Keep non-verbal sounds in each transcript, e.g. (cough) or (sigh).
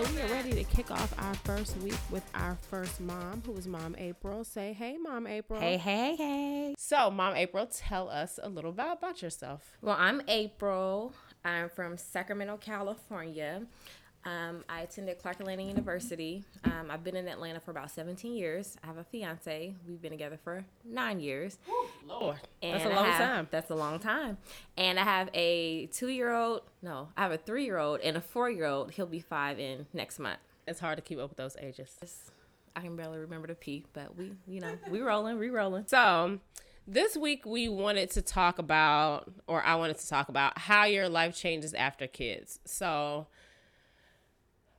So we are ready to kick off our first week with our first mom, who is Mom April. Say, hey, Mom April. Hey, hey, hey. So, Mom April, tell us a little bit about yourself. Well, I'm April. I'm from Sacramento, California. Um, I attended Clark Atlanta University. Um, I've been in Atlanta for about 17 years. I have a fiance. We've been together for nine years. Lord, And that's a I long have- time. That's a long time. And I have a two year old, no, I have a three year old and a four year old. He'll be five in next month. It's hard to keep up with those ages. I can barely remember the P, but we, you know, we rolling, we rolling. So, this week we wanted to talk about, or I wanted to talk about, how your life changes after kids. So,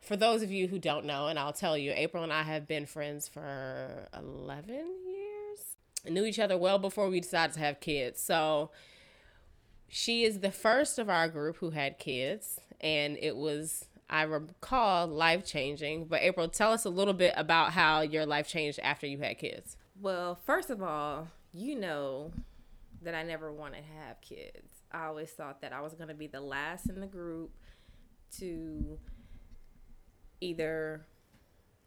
for those of you who don't know, and I'll tell you, April and I have been friends for 11 years. Knew each other well before we decided to have kids. So, she is the first of our group who had kids, and it was, I recall, life changing. But, April, tell us a little bit about how your life changed after you had kids. Well, first of all, you know that I never wanted to have kids. I always thought that I was going to be the last in the group to either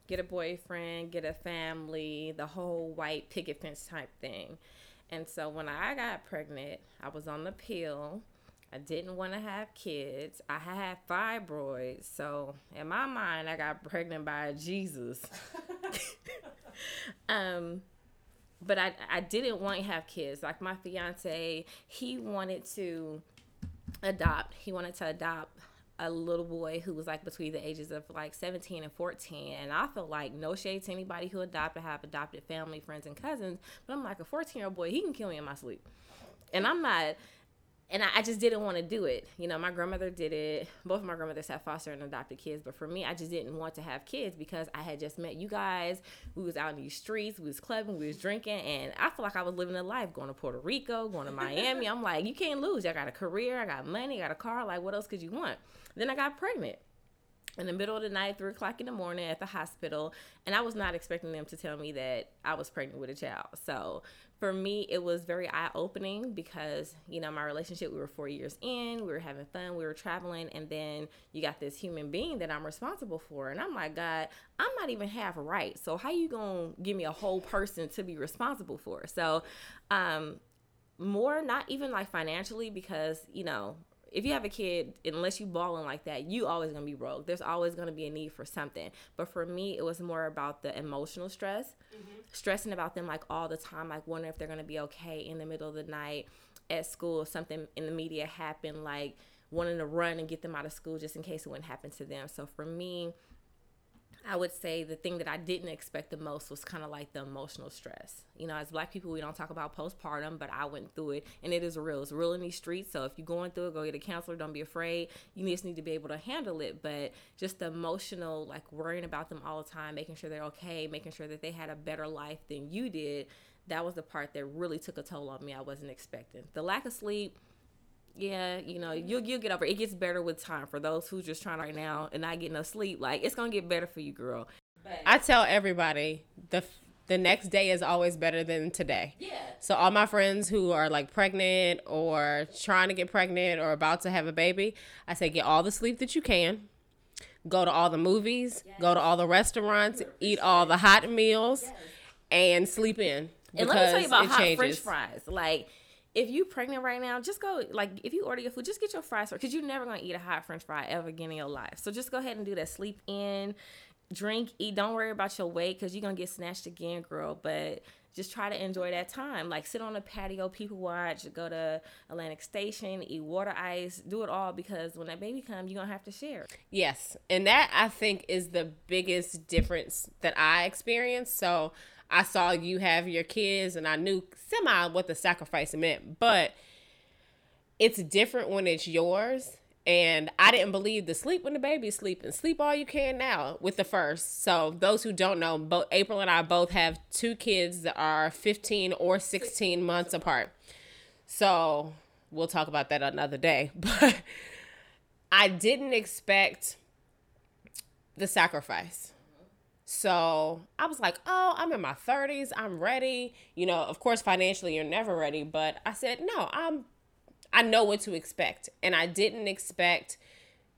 get a boyfriend, get a family, the whole white picket fence type thing. And so when I got pregnant, I was on the pill. I didn't want to have kids. I had fibroids. So in my mind, I got pregnant by Jesus. (laughs) um, but I, I didn't want to have kids. Like my fiance, he wanted to adopt. He wanted to adopt a little boy who was like between the ages of like 17 and 14 and i felt like no shade to anybody who adopted have adopted family friends and cousins but i'm like a 14 year old boy he can kill me in my sleep. And i'm not and I, I just didn't want to do it. You know, my grandmother did it. Both of my grandmothers have foster and adopted kids, but for me, I just didn't want to have kids because I had just met you guys. We was out in these streets, we was clubbing, we was drinking, and I feel like I was living a life going to Puerto Rico, going to (laughs) Miami. I'm like, you can't lose. I got a career, I got money, I got a car. Like, what else could you want? Then I got pregnant in the middle of the night, three o'clock in the morning at the hospital, and I was not expecting them to tell me that I was pregnant with a child. So for me, it was very eye opening because you know my relationship. We were four years in, we were having fun, we were traveling, and then you got this human being that I'm responsible for, and I'm like, God, I'm not even half right. So how you gonna give me a whole person to be responsible for? So, um, more not even like financially because you know if you have a kid, unless you balling like that, you always gonna be broke. There's always gonna be a need for something. But for me, it was more about the emotional stress, mm-hmm. stressing about them like all the time, like wondering if they're gonna be okay in the middle of the night at school. Something in the media happened, like wanting to run and get them out of school just in case it wouldn't happen to them. So for me, I would say the thing that I didn't expect the most was kind of like the emotional stress. You know, as black people, we don't talk about postpartum, but I went through it and it is real. It's real in these streets. So if you're going through it, go get a counselor. Don't be afraid. You just need to be able to handle it. But just the emotional, like worrying about them all the time, making sure they're okay, making sure that they had a better life than you did, that was the part that really took a toll on me. I wasn't expecting. The lack of sleep, yeah, you know, you'll you'll get over. It It gets better with time. For those who's just trying right now and not getting no sleep, like it's gonna get better for you, girl. I tell everybody the the next day is always better than today. Yeah. So all my friends who are like pregnant or trying to get pregnant or about to have a baby, I say get all the sleep that you can. Go to all the movies, go to all the restaurants, eat all the hot meals, and sleep in. And let me tell you about it hot French changes. fries. Like, if you pregnant right now, just go. Like, if you order your food, just get your fries because you're never gonna eat a hot French fry ever again in your life. So just go ahead and do that. Sleep in, drink, eat. Don't worry about your weight because you're gonna get snatched again, girl. But just try to enjoy that time. Like, sit on the patio, people watch. Go to Atlantic Station, eat water ice, do it all because when that baby comes, you're gonna have to share. Yes. And that I think is the biggest difference that I experienced. So I saw you have your kids and I knew semi what the sacrifice meant, but it's different when it's yours. And I didn't believe the sleep when the baby's sleeping. Sleep all you can now with the first. So those who don't know, both April and I both have two kids that are 15 or 16 months apart. So we'll talk about that another day. (laughs) But I didn't expect the sacrifice. So I was like, oh, I'm in my 30s. I'm ready. You know, of course, financially, you're never ready. But I said, no, I'm, I know what to expect. And I didn't expect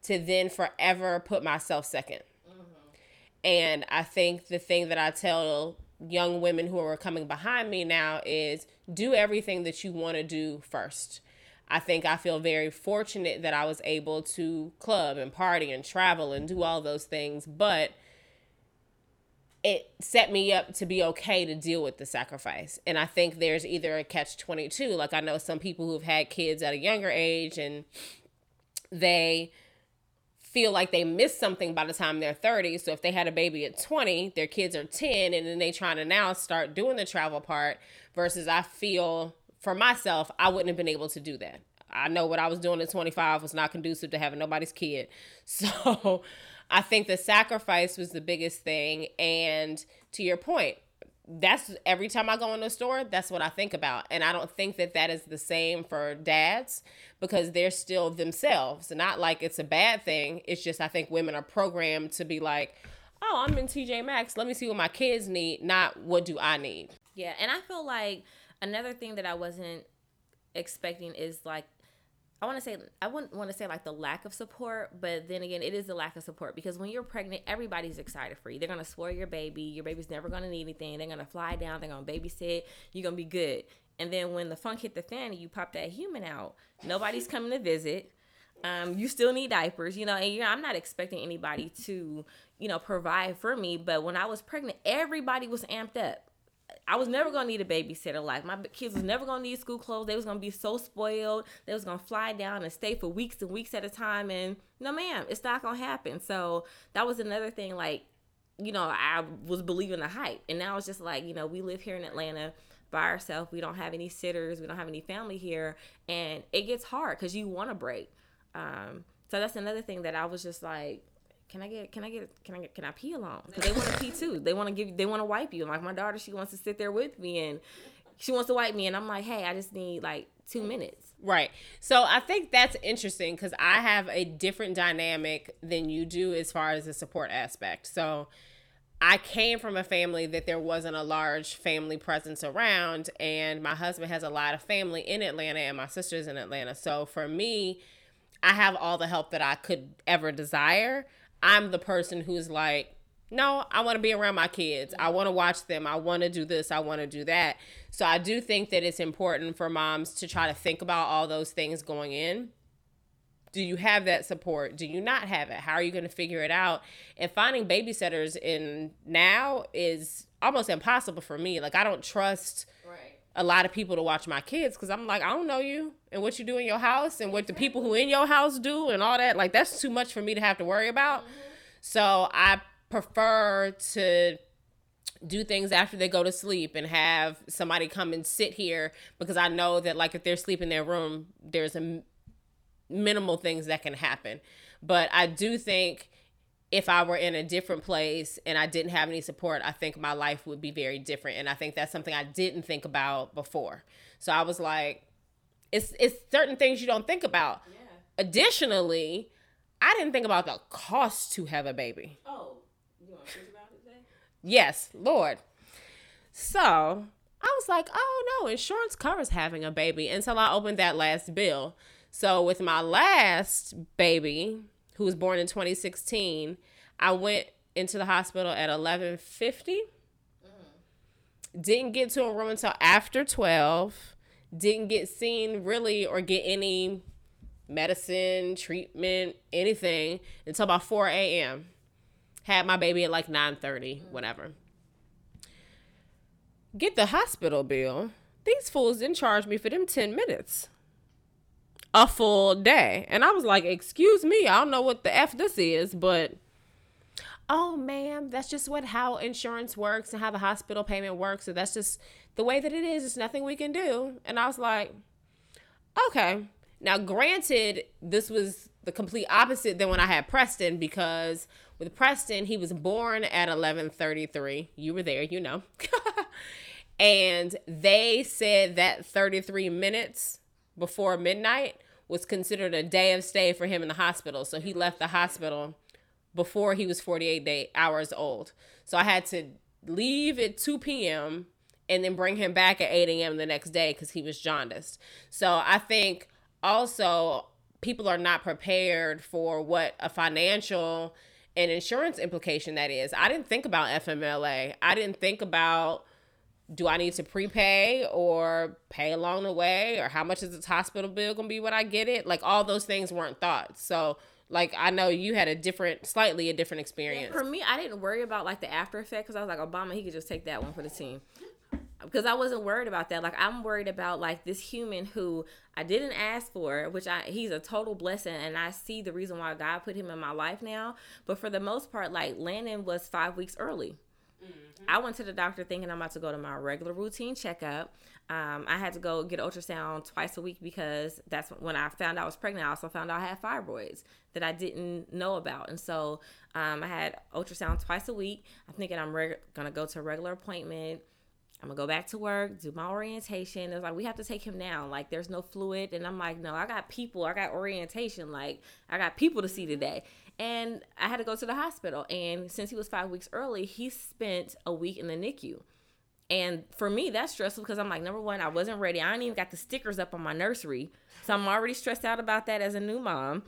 to then forever put myself 2nd mm-hmm. And I think the thing that I tell young women who are coming behind me now is do everything that you want to do first. I think I feel very fortunate that I was able to club and party and travel and do all those things, but it set me up to be okay to deal with the sacrifice. And I think there's either a catch 22. Like I know some people who've had kids at a younger age and they feel like they missed something by the time they're 30. So if they had a baby at 20, their kids are 10 and then they trying to now start doing the travel part versus I feel for myself, I wouldn't have been able to do that. I know what I was doing at 25 was not conducive to having nobody's kid. (laughs) So I think the sacrifice was the biggest thing. And to your point, that's every time I go in the store, that's what I think about. And I don't think that that is the same for dads because they're still themselves. Not like it's a bad thing. It's just I think women are programmed to be like, oh, I'm in TJ Maxx. Let me see what my kids need, not what do I need. Yeah. And I feel like another thing that I wasn't expecting is like I want to say I wouldn't want to say like the lack of support, but then again, it is the lack of support because when you're pregnant, everybody's excited for you. They're gonna spoil your baby. Your baby's never gonna need anything. They're gonna fly down. They're gonna babysit. You're gonna be good. And then when the funk hit the fan and you pop that human out, nobody's coming to visit. Um, you still need diapers, you know. And I'm not expecting anybody to, you know, provide for me. But when I was pregnant, everybody was amped up I was never gonna need a babysitter. Like my kids was never gonna need school clothes. They was gonna be so spoiled. They was gonna fly down and stay for weeks and weeks at a time. And no, ma'am, it's not gonna happen. So that was another thing. Like, you know, I was believing the hype, and now it's just like, you know, we live here in Atlanta by ourselves. We don't have any sitters. We don't have any family here, and it gets hard because you want to break. Um, so that's another thing that I was just like, can I get can I get can I get can I pee alone? Because they want to pee too. They want to give they want to wipe you. Like my daughter, she wants to sit there with me and she wants to wipe me, and I'm like, hey, I just need like two minutes. Right. So I think that's interesting because I have a different dynamic than you do as far as the support aspect. So I came from a family that there wasn't a large family presence around, and my husband has a lot of family in Atlanta, and my sister's in Atlanta. So for me, I have all the help that I could ever desire. I'm the person who's like, no, I want to be around my kids. I want to watch them. I want to do this. I want to do that. So I do think that it's important for moms to try to think about all those things going in. Do you have that support? Do you not have it? How are you going to figure it out? And finding babysitters in now is almost impossible for me. Like I don't trust. A lot of people to watch my kids because I'm like, I don't know you and what you do in your house and what the people who in your house do and all that. Like that's too much for me to have to worry about. Mm-hmm. So I prefer to do things after they go to sleep and have somebody come and sit here because I know that like if they're sleeping in their room, there's a minimal things that can happen. But I do think if I were in a different place and I didn't have any support, I think my life would be very different. And I think that's something I didn't think about before. So I was like, it's it's certain things you don't think about. Yeah. Additionally, I didn't think about the cost to have a baby. Oh, you want to think about it today? Yes, Lord. So I was like, oh no, insurance covers having a baby until I opened that last bill. So with my last baby, who was born in 2016, I went into the hospital at 11:50. Mm. Didn't get to a room until after 12 didn't get seen really or get any medicine, treatment, anything until about 4 a.m. Had my baby at like 9:30, whatever. Get the hospital bill. These fools didn't charge me for them 10 minutes. A full day. And I was like, excuse me, I don't know what the F this is, but oh ma'am, that's just what how insurance works and how the hospital payment works. So that's just the way that it is, it's nothing we can do. And I was like, okay. Now, granted, this was the complete opposite than when I had Preston because with Preston, he was born at 11:33. You were there, you know. (laughs) and they said that 33 minutes before midnight was considered a day of stay for him in the hospital. So he left the hospital before he was 48 day hours old. So I had to leave at 2 p.m and then bring him back at 8 a.m. the next day because he was jaundiced. So I think also people are not prepared for what a financial and insurance implication that is. I didn't think about FMLA. I didn't think about do I need to prepay or pay along the way or how much is this hospital bill gonna be when I get it? Like all those things weren't thought. So like I know you had a different, slightly a different experience. For me, I didn't worry about like the after effect because I was like Obama, he could just take that one for the team. Because I wasn't worried about that. Like I'm worried about like this human who I didn't ask for, which I he's a total blessing, and I see the reason why God put him in my life now. But for the most part, like Landon was five weeks early. I went to the doctor thinking I'm about to go to my regular routine checkup. Um, I had to go get ultrasound twice a week because that's when I found I was pregnant. I also found out I had fibroids that I didn't know about, and so um, I had ultrasound twice a week. I'm thinking I'm reg- gonna go to a regular appointment. I'm gonna go back to work, do my orientation. It's like we have to take him down. Like there's no fluid, and I'm like, no, I got people. I got orientation. Like I got people to see today and I had to go to the hospital. And since he was five weeks early, he spent a week in the NICU. And for me, that's stressful because I'm like, number one, I wasn't ready. I ain't even got the stickers up on my nursery. So I'm already stressed out about that as a new mom.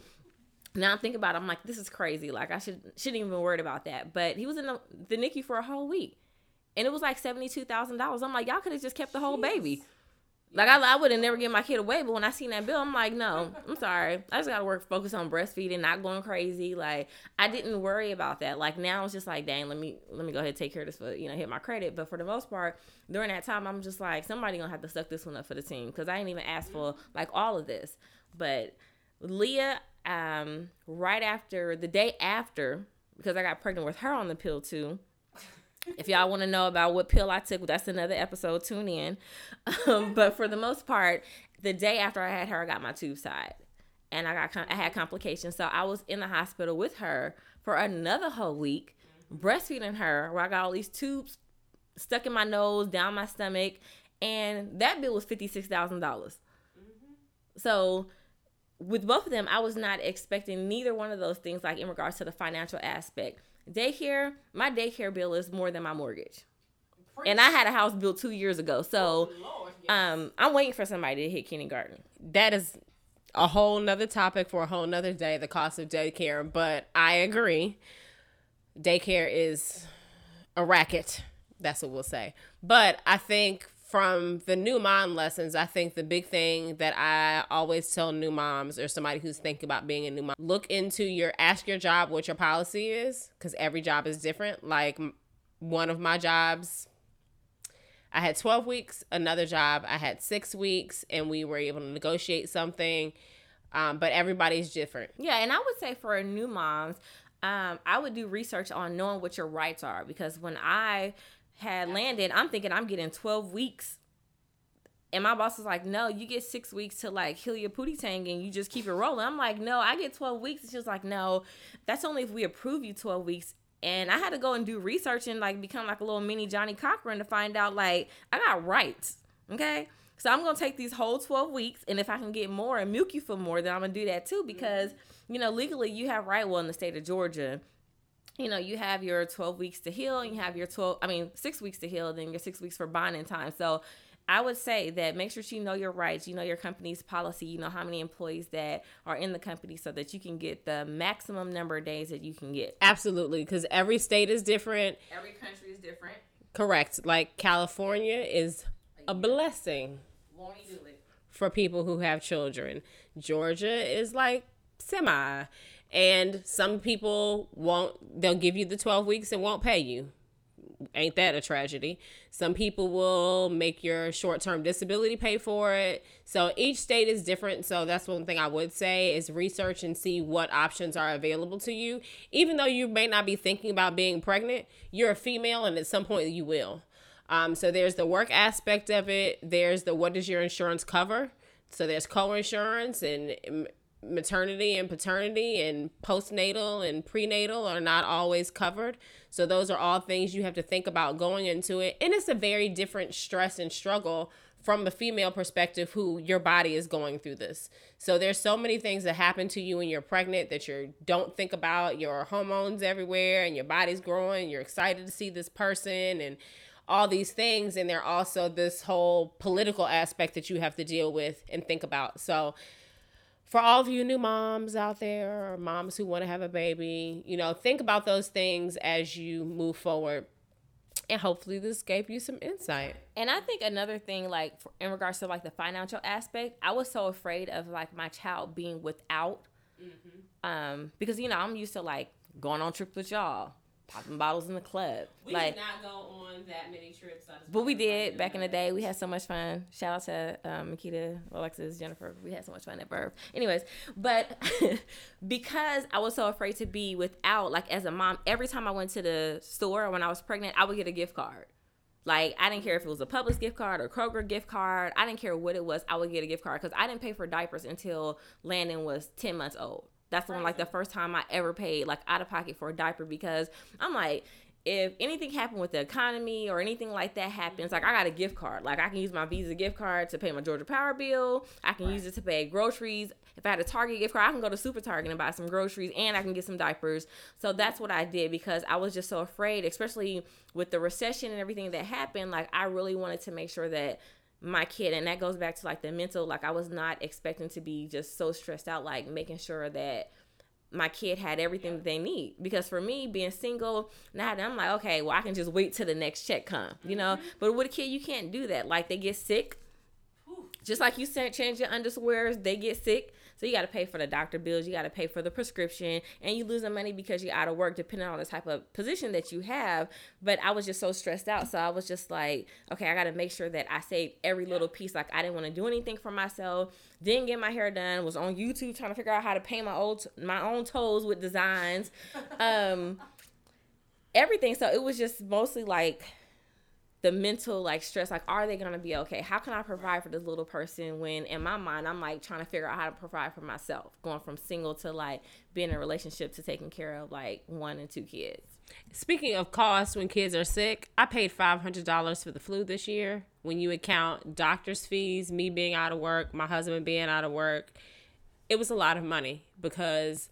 Now I'm thinking about it, I'm like, this is crazy. Like I should shouldn't even worried about that. But he was in the, the NICU for a whole week. And it was like seventy two thousand dollars. I'm like, y'all could have just kept the whole baby. Like I, I would have never give my kid away, but when I seen that bill, I'm like, no, I'm sorry. I just gotta work, focus on breastfeeding, not going crazy. Like I didn't worry about that. Like now it's just like, dang, let me let me go ahead and take care of this for you know hit my credit. But for the most part, during that time, I'm just like, somebody gonna have to suck this one up for the team because I didn't even ask for like all of this. But Leah, um, right after the day after, because I got pregnant with her on the pill too if y'all want to know about what pill I took, that's another episode. Tune in. Um, but for the most part, the day after I had her, I got my tubes tied, and I got I had complications. So I was in the hospital with her for another whole week, breastfeeding her, where I got all these tubes stuck in my nose, down my stomach, and that bill was fifty six thousand dollars. So with both of them, I was not expecting neither one of those things, like in regards to the financial aspect. Daycare, my daycare bill is more than my mortgage. And I had a house built two years ago. So um, I'm waiting for somebody to hit kindergarten. That is a whole nother topic for a whole nother day, the cost of daycare. But I agree. Daycare is a racket. That's what we'll say. But I think from the new mom lessons, I think the big thing that I always tell new moms or somebody who's thinking about being a new mom, look into your ask your job what your policy is because every job is different. Like one of my jobs, I had 12 weeks, another job, I had six weeks, and we were able to negotiate something. Um, but everybody's different. Yeah, and I would say for new moms, um, I would do research on knowing what your rights are because when I had Landon, I'm thinking I'm getting 12 weeks. And my boss was like, no, you get six weeks to like heal your pootie tang and you just keep it rolling. I'm like, no, I get 12 weeks. And she was like, no, that's only if we approve you 12 weeks. And I had to go and do research and like become like a little mini Johnnie Cochran to find out like I got rights. Okay. So I'm gonna take these whole 12 weeks, and if I can get more and milk you for more, then I'm gonna do that too. Because mm-hmm. you know legally you have right. Well, in the state of Georgia, you know, you have your 12 weeks to heal, and you have your 12, I mean, six weeks to heal, then your six weeks for bonding time. So I would say that make sure you know your rights, you know your company's policy, you know how many employees that are in the company so that you can get the maximum number of days that you can get. Absolutely, because every state is different. Every country is different. Correct. Like California is a blessing for people who have children. Georgia is like semi and some people won't, they'll give you the 12 weeks and won't pay you. Ain't that a tragedy? Some people will make your short term disability pay for it. So each state is different. So that's one thing I would say is research and see what options are available to you. Even though you may not be thinking about being pregnant, you're a female and at some point you will. Um, so there's the work aspect of it. There's the what does your insurance cover? So there's co-insurance and maternity and paternity and postnatal and prenatal are not always covered. So those are all things you have to think about going into it. And it's a very different stress and struggle from the female perspective who your body is going through this. So there's so many things that happen to you when you're pregnant that you don't think about. Your hormones everywhere and your body's growing. You're excited to see this person and all these things and there also this whole political aspect that you have to deal with and think about. So for all of you new moms out there or moms who want to have a baby, you know, think about those things as you move forward. And hopefully this gave you some insight. And I think another thing, like in regards to like the financial aspect, I was so afraid of like my child being without, mm-hmm. um, because you know I'm used to like going on trips with y'all, popping bottles in the club. We like, did not go on that many trips. But we did back in the day. We had so much fun. Shout out to um, Makita, Alexis, Jennifer. We had so much fun at birth. Anyways, but (laughs) because I was so afraid to be without, like as a mom, every time I went to the store when I was pregnant, I would get a gift card. Like I didn't care if it was a Publix gift card or Kroger gift card. I didn't care what it was. I would get a gift card because I didn't pay for diapers until Landon was ten months old. That's when like the first time I ever paid like out of pocket for a diaper because I'm like, if anything happened with the economy or anything like that happens, like I got a gift card. Like I can use my Visa gift card to pay my Georgia Power bill. I can right. use it to pay groceries. If I had a Target gift card, I can go to Super Target and buy some groceries and I can get some diapers. So that's what I did because I was just so afraid, especially with the recession and everything that happened. Like I really wanted to make sure that my kid and that goes back to like the mental like i was not expecting to be just so stressed out like making sure that my kid had everything that they need. Because for me being single now i'm like okay well i can just wait till the next check come you know? Mm-hmm. but with a kid you can't do that. Like they get sick. Just like you said change your underwears they get sick so you got to pay for the doctor bills, you got to pay for the prescription, and you losing money because you're out of work, depending on the type of position that you have. But I was just so stressed out, so I was just like, okay, I got to make sure that I save every little piece. Like I didn't want to do anything for myself. Didn't get my hair done. Was on YouTube trying to figure out how to paint my old my own toes with designs. (laughs) Um, everything. So it was just mostly like the mental like stress like are they gonna be okay? How can i provide for this little person when in my mind i'm like trying to figure out how to provide for myself going from single to like being in a relationship to taking care of like one and two kids? Speaking of costs when kids are sick i paid $500 for the flu this year. When you account doctor's fees me being out of work my husband being out of work it was a lot of money because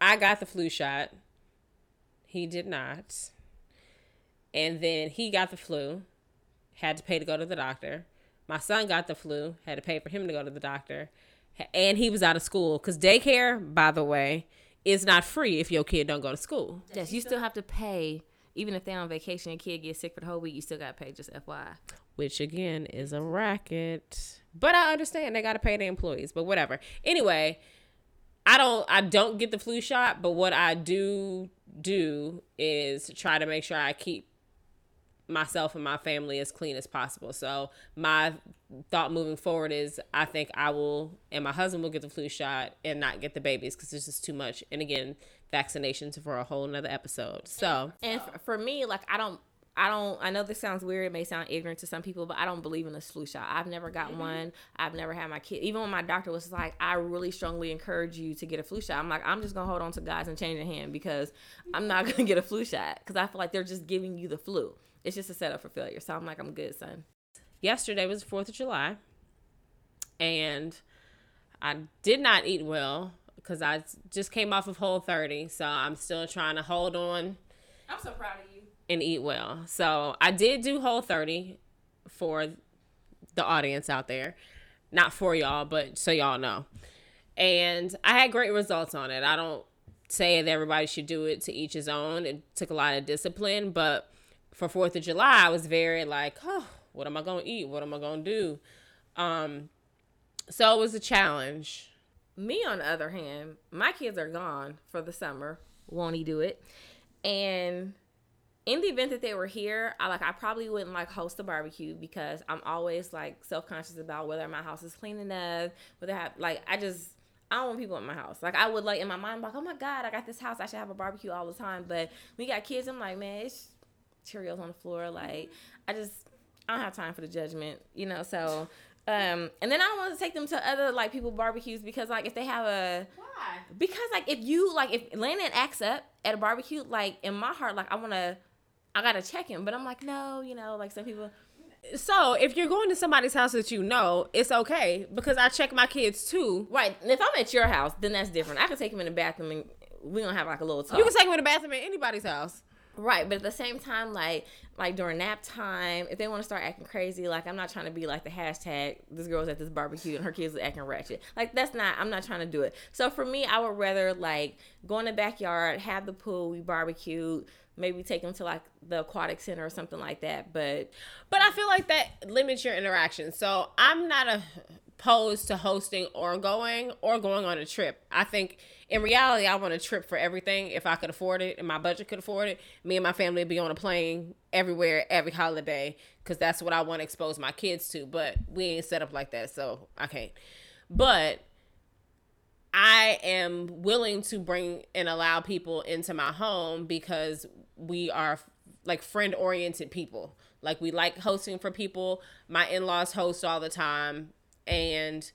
i got the flu shot. He did not and then he got the flu, had to pay to go to the doctor. My son got the flu, had to pay for him to go to the doctor. And he was out of school because daycare, by the way, is not free if your kid don't go to school. Yes, you still have to pay. Even if they're on vacation and kid gets sick for the whole week, you still got to pay, just FYI. Which, again, is a racket. But I understand they got to pay their employees, but whatever. Anyway, I don't I don't get the flu shot, but what I do do is try to make sure I keep myself and my family as clean as possible. So my thought moving forward is I think I will and my husband will get the flu shot and not get the babies because it's just too much. And again, vaccinations for a whole nother episode. So and for me, like I don't. I don't. I know this sounds weird. It may sound ignorant to some people, but I don't believe in the flu shot. I've never got mm-hmm. one. I've never had my kid. Even when my doctor was like, "I really strongly encourage you to get a flu shot," I'm like, I'm just gonna hold on to God's and change a hand because I'm not (laughs) gonna get a flu shot because I feel like they're just giving you the flu. It's just a setup for failure. So I'm like, I'm good, son. Yesterday was 4th of July. And I did not eat well because I just came off of Whole 30. So I'm still trying to hold on. I'm so proud of you. And eat well. So I did do Whole 30 for the audience out there. Not for y'all, but so y'all know. And I had great results on it. I don't say that everybody should do it to each his own. It took a lot of discipline, but for Fourth of July, I was very like, oh, what am I gonna eat? What am I gonna do? Um, so it was a challenge. Me, on the other hand, my kids are gone for the summer. Won't he do it? And in the event that they were here, I like I probably wouldn't like host a barbecue because I'm always like self conscious about whether my house is clean enough, whether I have like I just I don't want people in my house. Like I would like in my mind like, oh my god, I got this house, I should have a barbecue all the time. But we got kids, I'm like, man, it's Cheerios on the floor. Like I just I don't have time for the judgment, you know. So um, and then I don't want to take them to other like people barbecues because like if they have a why because like if you like if Landon acts up at a barbecue like in my heart like I want to I gotta check him but I'm like no you know like some people so if you're going to somebody's house that you know, it's okay because I check my kids too. Right. And if I'm at your house, then that's different. I can take him in the bathroom and we don't have like a little talk. You can take him in the bathroom at anybody's house. Right, but at the same time, like like during nap time, if they want to start acting crazy, like I'm not trying to be like the hashtag this girl's at this barbecue and her kids are acting ratchet. Like that's not I'm not trying to do it. So for me, I would rather like go in the backyard, have the pool, we barbecue, maybe take them to like the aquatic center or something like that. But but I feel like that limits your interaction. So I'm not opposed to hosting or going or going on a trip. I think in reality, I want a trip for everything. If I could afford it and my budget could afford it, me and my family would be on a plane everywhere, every holiday, because that's what I want to expose my kids to. But we ain't set up like that, so I can't. But I am willing to bring and allow people into my home because we are like friend oriented people. Like we like hosting for people. My in laws host all the time. And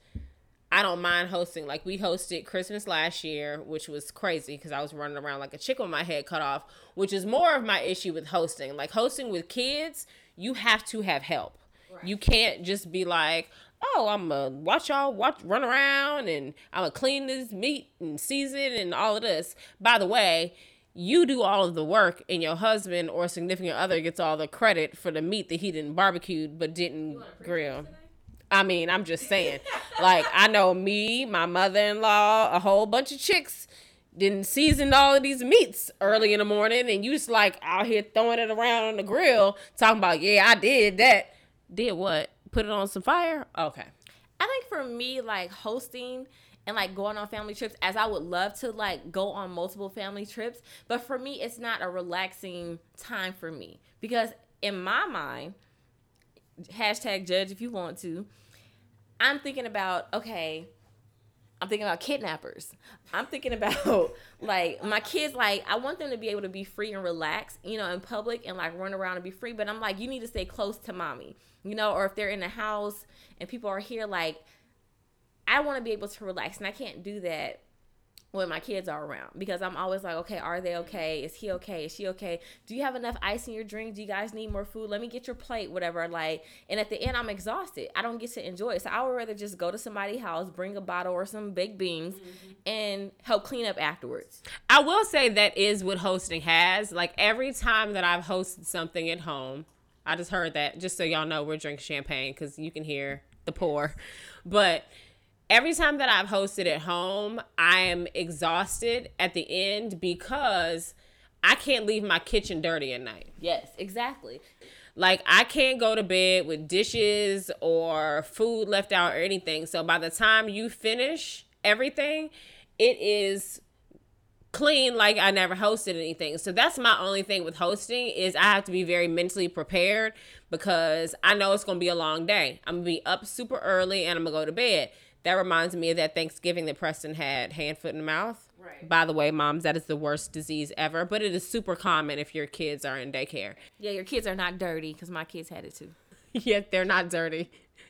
I don't mind hosting. Like we hosted Christmas last year, which was crazy because I was running around like a chick with my head cut off, which is more of my issue with hosting. Like hosting with kids, you have to have help. Right. You can't just be like, oh, I'm gonna watch y'all watch run around and I'm gonna clean this meat and season and all of this. By the way, you do all of the work and your husband or significant other gets all the credit for the meat that he didn't barbecue but didn't grill. I mean, I'm just saying. like I know me, my mother-in-law, a whole bunch of chicks didn't season all of these meats early in the morning and you just like out here throwing it around on the grill talking about, "Yeah, I did that." Did what? Put it on some fire? Okay. I think for me like hosting and like going on family trips as I would love to like go on multiple family trips. But for me, it's not a relaxing time for me because in my mind, hashtag judge if you want to, I'm thinking about, okay, I'm thinking about kidnappers. I'm thinking about (laughs) like my kids. Like I want them to be able to be free and relax, you know, in public and like run around and be free. But I'm like, you need to stay close to mommy, you know. Or if they're in the house and people are here, like I want to be able to relax, and I can't do that when my kids are around because I'm always like, okay, are they okay? Is he okay? Is she okay? Do you have enough ice in your drink? Do you guys need more food? Let me get your plate, whatever. Like, and at the end, I'm exhausted. I don't get to enjoy it. So I would rather just go to somebody's house, bring a bottle or some baked beans, mm-hmm. and help clean up afterwards. I will say that is what hosting has. Like every time that I've hosted something at home, I just heard that. Just so y'all know, we're drinking champagne because you can hear the pour, but every time that I've hosted at home, I am exhausted at the end because I can't leave my kitchen dirty at night. Yes, exactly. Like I can't go to bed with dishes or food left out or anything. So by the time you finish everything, it is clean like I never hosted anything. So that's my only thing with hosting is I have to be very mentally prepared because I know it's going to be a long day. I'm going to be up super early and I'm going to go to bed. That reminds me of that Thanksgiving that Preston had hand, foot, and mouth. Right. By the way, moms, that is the worst disease ever, but it is super common if your kids are in daycare. Yeah, your kids are not dirty because my kids had it too. (laughs) yeah, they're not dirty.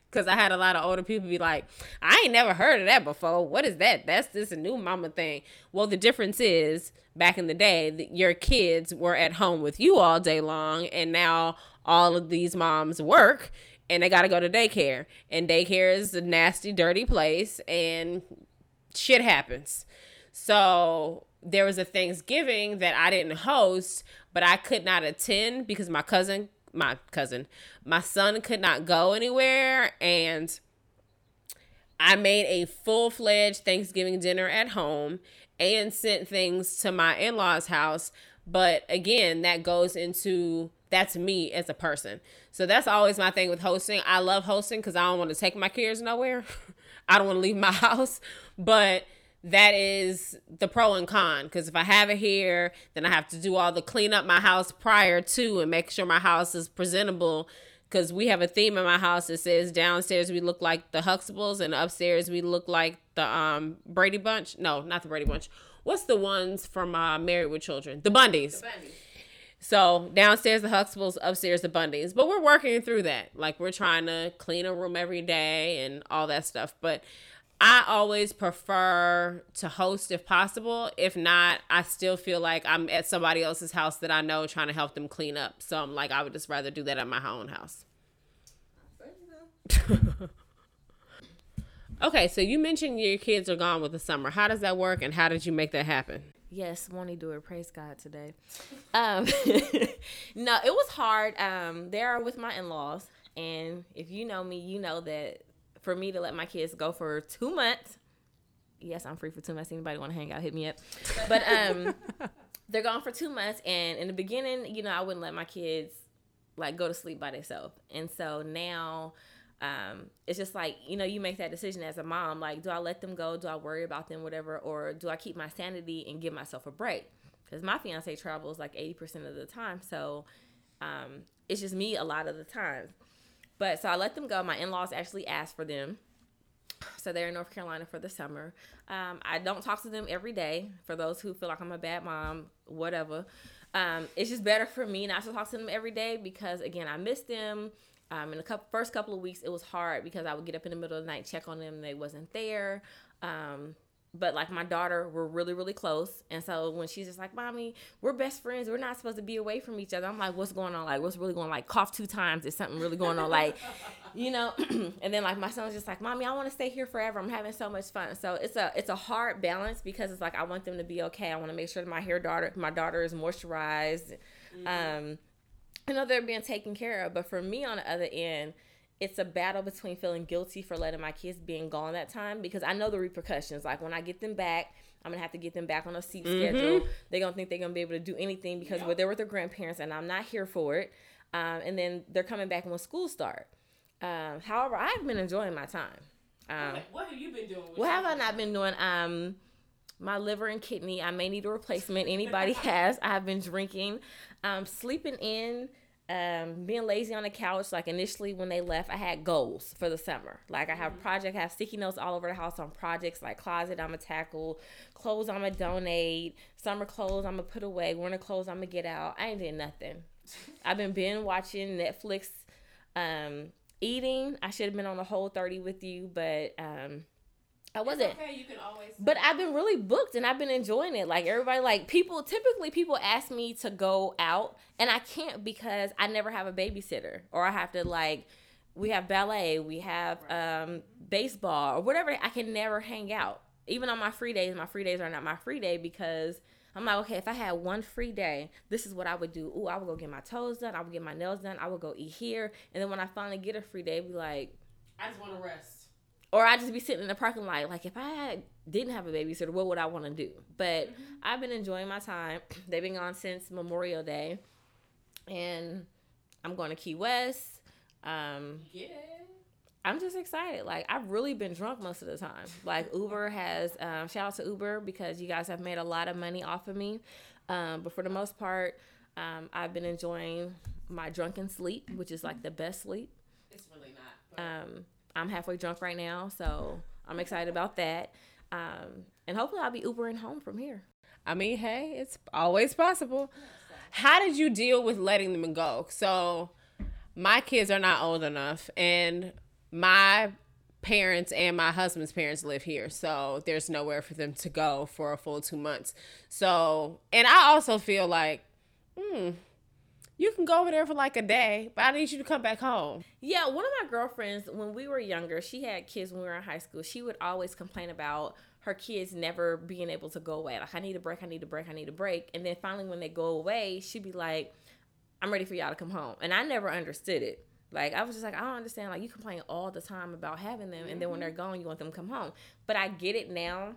Because I had a lot of older people be like, I ain't never heard of that before. What is that? That's just a new mama thing. Well, the difference is back in the day, your kids were at home with you all day long, and now all of these moms work and they got to go to daycare. And daycare is a nasty, dirty place, and shit happens. So there was a Thanksgiving that I didn't host, but I could not attend because my cousin, my cousin, my son could not go anywhere. And I made a full fledged Thanksgiving dinner at home and sent things to my in law's house. But again, that goes into that's me as a person. So that's always my thing with hosting. I love hosting because I don't want to take my kids nowhere. (laughs) I don't want to leave my (laughs) house. But that is the pro and con because if I have it here, then I have to do all the clean up my house prior to and make sure my house is presentable. Because we have a theme in my house that says downstairs we look like the Huxtables and upstairs we look like the um Brady Bunch. No, not the Brady Bunch. What's the ones from uh, Married with Children? The Bundys. The Bundys. So downstairs the Huxtables, upstairs the Bundys. But we're working through that. Like we're trying to clean a room every day and all that stuff. But I always prefer to host if possible. If not, I still feel like I'm at somebody else's house that I know trying to help them clean up. So I'm like, I would just rather do that at my own house. (laughs) okay, so you mentioned your kids are gone with the summer. How does that work and how did you make that happen? Yes, won't he do it? Praise God today. Um, (laughs) no, it was hard. Um, there with my in laws, and if you know me, you know that for me to let my kids go for two months. Yes, I'm free for two months. Anybody want to hang out? Hit me up. But um, (laughs) they're gone for two months, and in the beginning, you know, I wouldn't let my kids like go to sleep by themselves, and so now um, it's just like you know you make that decision as a mom like do i let them go? Do i worry about them whatever? Or do i keep my sanity and give myself a break? Because my fiance travels like 80% of the time. So um, it's just me a lot of the times but so i let them go. My in-laws actually asked for them. So they're in north carolina for the summer. Um, i don't talk to them every day for those who feel like i'm a bad mom whatever. Um, it's just better for me not to talk to them every day because again i miss them um, in the couple, first couple of weeks, it was hard because I would get up in the middle of the night, check on them, they wasn't there. Um, but like my daughter, we're really, really close. And so when she's just like, Mommy, we're best friends. We're not supposed to be away from each other. I'm like, what's going on? Like, what's really going on? Like, cough two times. Is something really going on? Like, (laughs) you know? (clears throat) and then like my son's just like, Mommy, I want to stay here forever. I'm having so much fun. So it's a it's a hard balance because it's like I want them to be okay. I want to make sure that my hair daughter my daughter is moisturized. Mm-hmm. Um I know they're being taken care of, but for me on the other end, it's a battle between feeling guilty for letting my kids being gone that time because I know the repercussions. Like when I get them back, I'm gonna have to get them back on a seat mm-hmm. schedule. They're gonna think they're gonna be able to do anything because yep. they're with their grandparents and I'm not here for it. Um, and then they're coming back when school start. Um, however, I've been enjoying my time. Um, what have you been doing? what have I not been doing? Um, my liver and kidney. I may need a replacement. Anybody (laughs) has. I've been drinking, um, sleeping in, um, being lazy on the couch. Like initially when they left, I had goals for the summer. Like I have mm-hmm. project, I have sticky notes all over the house on projects like closet. I'm gonna tackle, clothes I'm gonna donate, summer clothes I'm gonna put away, winter clothes I'm gonna get out. I ain't did nothing. (laughs) I've been binge watching Netflix. Um, eating. I should have been on the whole thirty with you, but um I wasn't. It's okay, you can always. But I've been really booked and I've been enjoying it. Like everybody, like people. Typically, people ask me to go out, and I can't because I never have a babysitter, or I have to like. We have ballet, we have um, baseball, or whatever. I can never hang out. Even on my free days, my free days are not my free day because I'm like, okay, if I had one free day, this is what I would do. Ooh, I would go get my toes done. I would get my nails done. I would go eat here. And then when I finally get a free day, I'd be like, I just want to rest or I just be sitting in the parking lot. Like if I didn't have a babysitter, what would I want to do? But mm-hmm. I've been enjoying my time. (clears throat) They've been gone since Memorial Day, and I'm going to Key West. Um, yeah. I'm just excited. Like I've really been drunk most of the time. Like Uber (laughs) has um, shout out to Uber because you guys have made a lot of money off of me. Um, but for the most part, um, I've been enjoying my drunken sleep, which is like the best sleep. It's really not. But... Um, I'm halfway drunk right now, so I'm excited about that. Um, and hopefully, I'll be Ubering home from here. I mean, hey, it's always possible. How did you deal with letting them go? So, my kids are not old enough, and my parents and my husband's parents live here, so there's nowhere for them to go for a full two months. So, and I also feel like, hmm, you can go over there for like a day, but I need you to come back home. Yeah, one of my girlfriends, when we were younger, she had kids when we were in high school. She would always complain about her kids never being able to go away. Like, I need a break, I need a break, I need a break. And then finally, when they go away, she'd be like, I'm ready for y'all to come home. And I never understood it. Like, I was just like, I don't understand. Like, you complain all the time about having them, and then when they're mm-hmm. gone, you want them to come home. But I get it now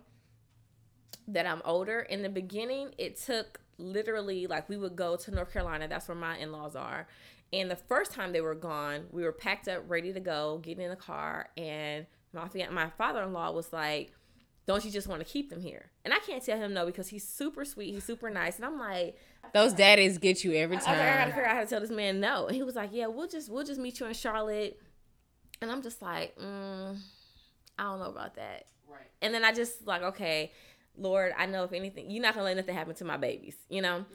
that I'm older. In the beginning, it took literally like we would go to North Carolina. That's where my in laws are. And the first time they were gone, we were packed up, ready to go, getting in the car, and my my father in law was like, "Don't you just want to keep them here?" And I can't tell him no because he's super sweet, he's super nice, and I'm like, "Those daddies get you every time." I, I gotta figure out how to tell this man no. And he was like, "Yeah, we'll just we'll just meet you in Charlotte," and I'm just like, mm, "I don't know about that." Right. And then I just like, okay, Lord, I know if anything, you're not gonna let nothing happen to my babies, you know.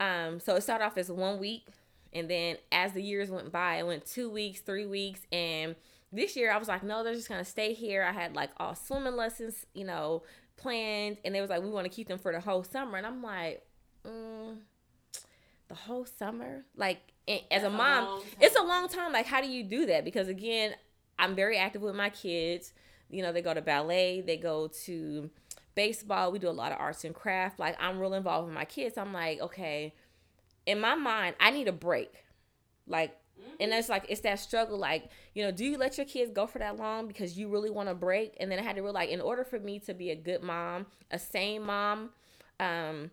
Mm-hmm. Um, so it started off as one week, and then as the years went by, it went two weeks, three weeks, and this year I was like, no, they're just gonna stay here. I had like all swimming lessons, you know, planned, and they was like, we want to keep them for the whole summer, and I'm like, mm, the whole summer, like as That's a mom, a it's a long time. Like, how do you do that? Because again, I'm very active with my kids. You know, they go to ballet, they go to baseball. We do a lot of arts and craft. Like I'm real involved with my kids. I'm like, okay, in my mind, I need a break. Like and it's like it's that struggle like you know do you let your kids go for that long because you really want to break and then i had to realize in order for me to be a good mom a sane mom um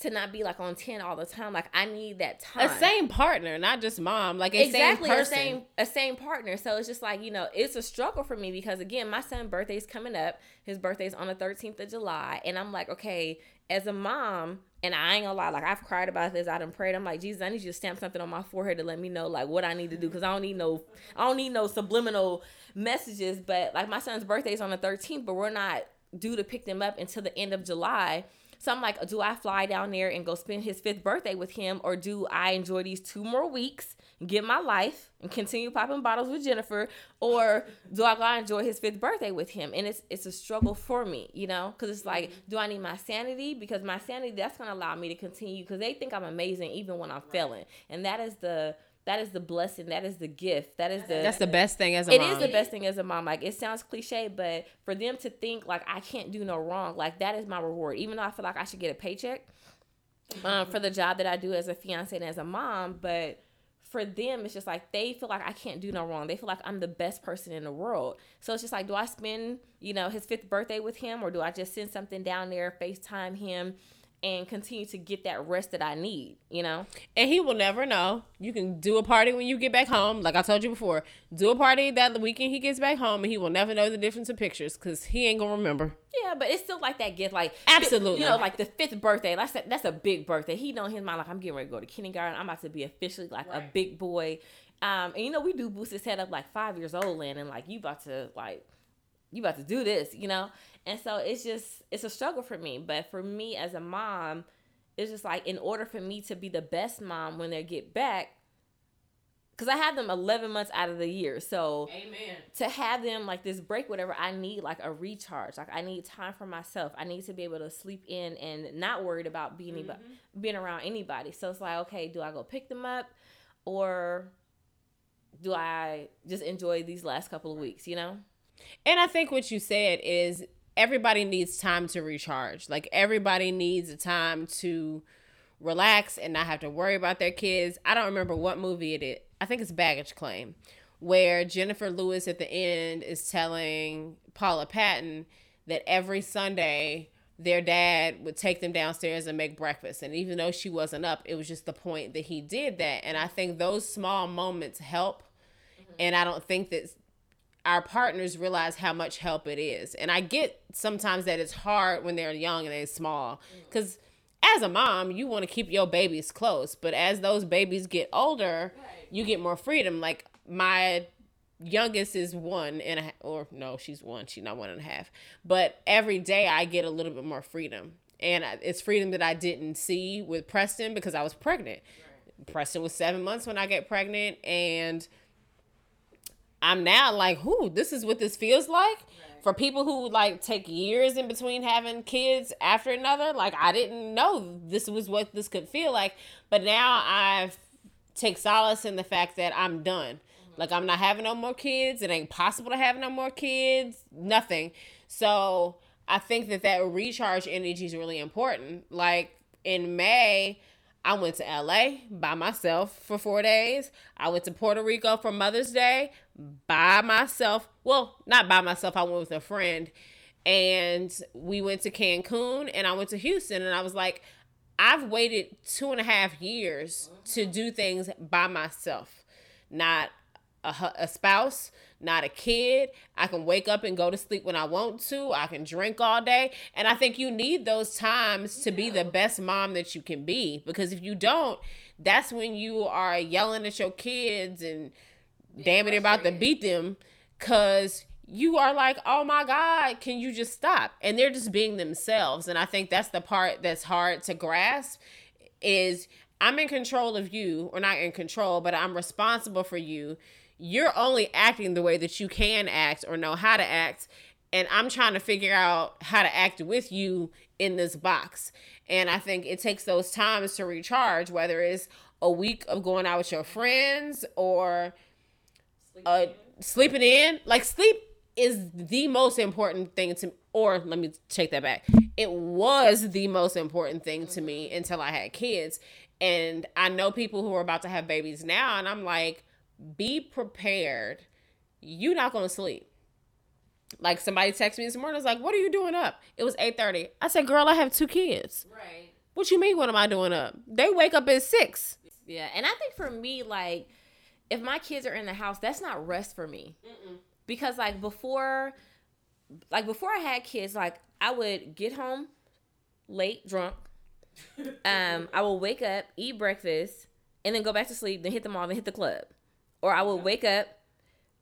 to not be like on 10 all the time like i need that time a same partner not just mom like a exactly same a same a same partner so it's just like you know it's a struggle for me because again my son's birthday's coming up his birthday's on the 13th of july and i'm like okay as a mom, and I ain't gonna lie, like I've cried about this. I done prayed. I'm like, Jesus, I need you to stamp something on my forehead to let me know like what I need to do because I don't need no, I don't need no subliminal messages. But like my son's birthday is on the 13th, but we're not due to pick them up until the end of July. So I'm like, do I fly down there and go spend his fifth birthday with him, or do I enjoy these two more weeks, get my life, and continue popping bottles with Jennifer, or do I go enjoy his fifth birthday with him? And it's it's a struggle for me, you know, because it's like, do I need my sanity? Because my sanity that's gonna allow me to continue. Because they think I'm amazing even when I'm failing, and that is the that is the blessing. That is the gift. That is the that's the best thing as a It mom. is the best thing as a mom. Like it sounds cliche but for them to think like i can't do no wrong like that is my reward. Even though i feel like i should get a paycheck um, for the job that i do as a fiance and as a mom but for them it's just like they feel like i can't do no wrong. They feel like i'm the best person in the world. So it's just like do i spend you know his fifth birthday with him or do i just send something down there facetime him and continue to get that rest that I need, you know? And he will never know. You can do a party when you get back home. Like I told you before, do a party that the weekend he gets back home and he will never know the difference in pictures because he ain't to remember. Yeah, but it's still like that gift. Like, Absolutely. You know, like the fifth birthday. That's a, that's a big birthday. He know in his mind, like, I'm getting ready to go to kindergarten. I'm about to be officially like right. a big boy. Um, and you know, we do boost his head up like five years old, and, and like, you about to, like, you about to do this, you know? And so it's just it's a struggle for me. But for me as a mom, it's just like in order for me to be the best mom when they get back, because I have them 11 months out of the year. So Amen. to have them like this break, whatever, I need like a recharge. Like I need time for myself. I need to be able to sleep in and not worried about being mm-hmm. being around anybody. So it's like, okay, do I go pick them up or do I just enjoy these last couple of weeks, you know? And I think what you said is everybody needs time to recharge. Like everybody needs a time to relax and not have to worry about their kids. I don't remember what movie it is. I think it's Baggage Claim, where Jenifer Lewis at the end is telling Paula Patton that every Sunday their dad would take them downstairs and make breakfast. And even though she wasn't up, it was just the point that he did that. And I think those small moments help. And I don't think that our partners realize how much help it is. And I get sometimes that it's hard when they're young and they're small mm. because as a mom, you want to keep your babies close. But as those babies get older, you get more freedom. Like my youngest is one and a or no, she's one. She's not one and a half. But every day I get a little bit more freedom. And it's freedom that I didn't see with Preston because I was pregnant. Right. Preston was seven months when I get pregnant. And I'm now like, who? this is what this feels like. Right. For people who like take years in between having kids after another, like I didn't know this was what this could feel like. But now I take solace in the fact that I'm done. Mm-hmm. Like I'm not having no more kids. It ain't possible to have no more kids. Nothing. So I think that that recharge energy is really important. Like in May, I went to LA by myself for four days. I went to Puerto Rico for Mother's Day by myself. Well, not by myself, I went with a friend. And we went to Cancun and I went to Houston. And I was like, I've waited two and a half years to do things by myself, not a, a spouse, not a kid. I can wake up and go to sleep when I want to. I can drink all day. And I think you need those times to be the best mom that you can be because if you don't, that's when you are yelling at your kids and damn it about to beat them cuz you are like, "Oh my god, can you just stop?" And they're just being themselves. And I think that's the part that's hard to grasp is I'm in control of you, or not in control, but I'm responsible for you you're only acting the way that you can act or know how to act and I'm trying to figure out how to act with you in this box. And I think it takes those times to recharge, whether it's a week of going out with your friends or sleeping, uh, sleeping in. Like sleep is the most important thing to me. or let me take that back. It was the most important thing to me until I had kids. And I know people who are about to have babies now, and I'm like, be prepared. You're not gonna sleep. Like somebody texted me this morning, I was like, What are you doing up? It was 8:30. I said, Girl, I have two kids. Right. What you mean what am I doing up? They wake up at six. Yeah. And I think for me, like, if my kids are in the house, that's not rest for me. Mm-mm. Because like before like before I had kids, like I would get home late, drunk. (laughs) um, I will wake up, eat breakfast, and then go back to sleep, then hit the mall, then hit the club. Or I will wake up,